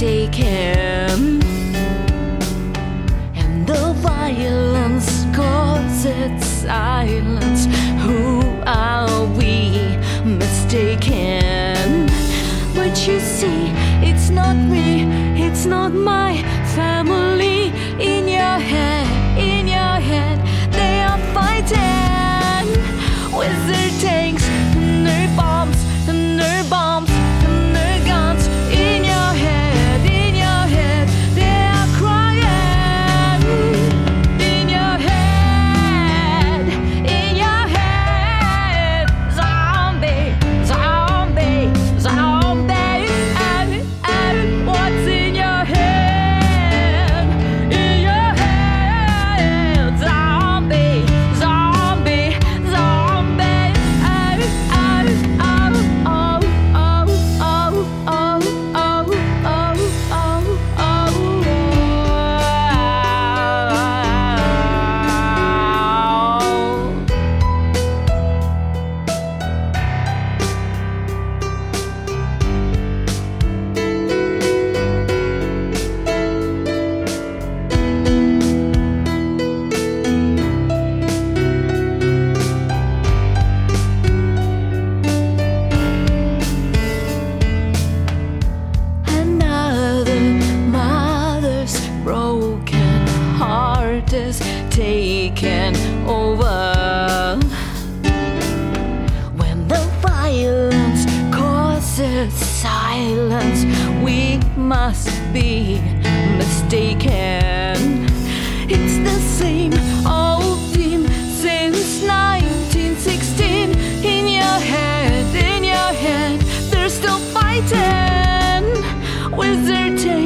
take him. And the violence causes silence. Who are we mistaken? But you see, it's not me, it's not my family. hands, we must be mistaken. It's the same old theme since 1916. In your head, in your head, they're still fighting. Wizard.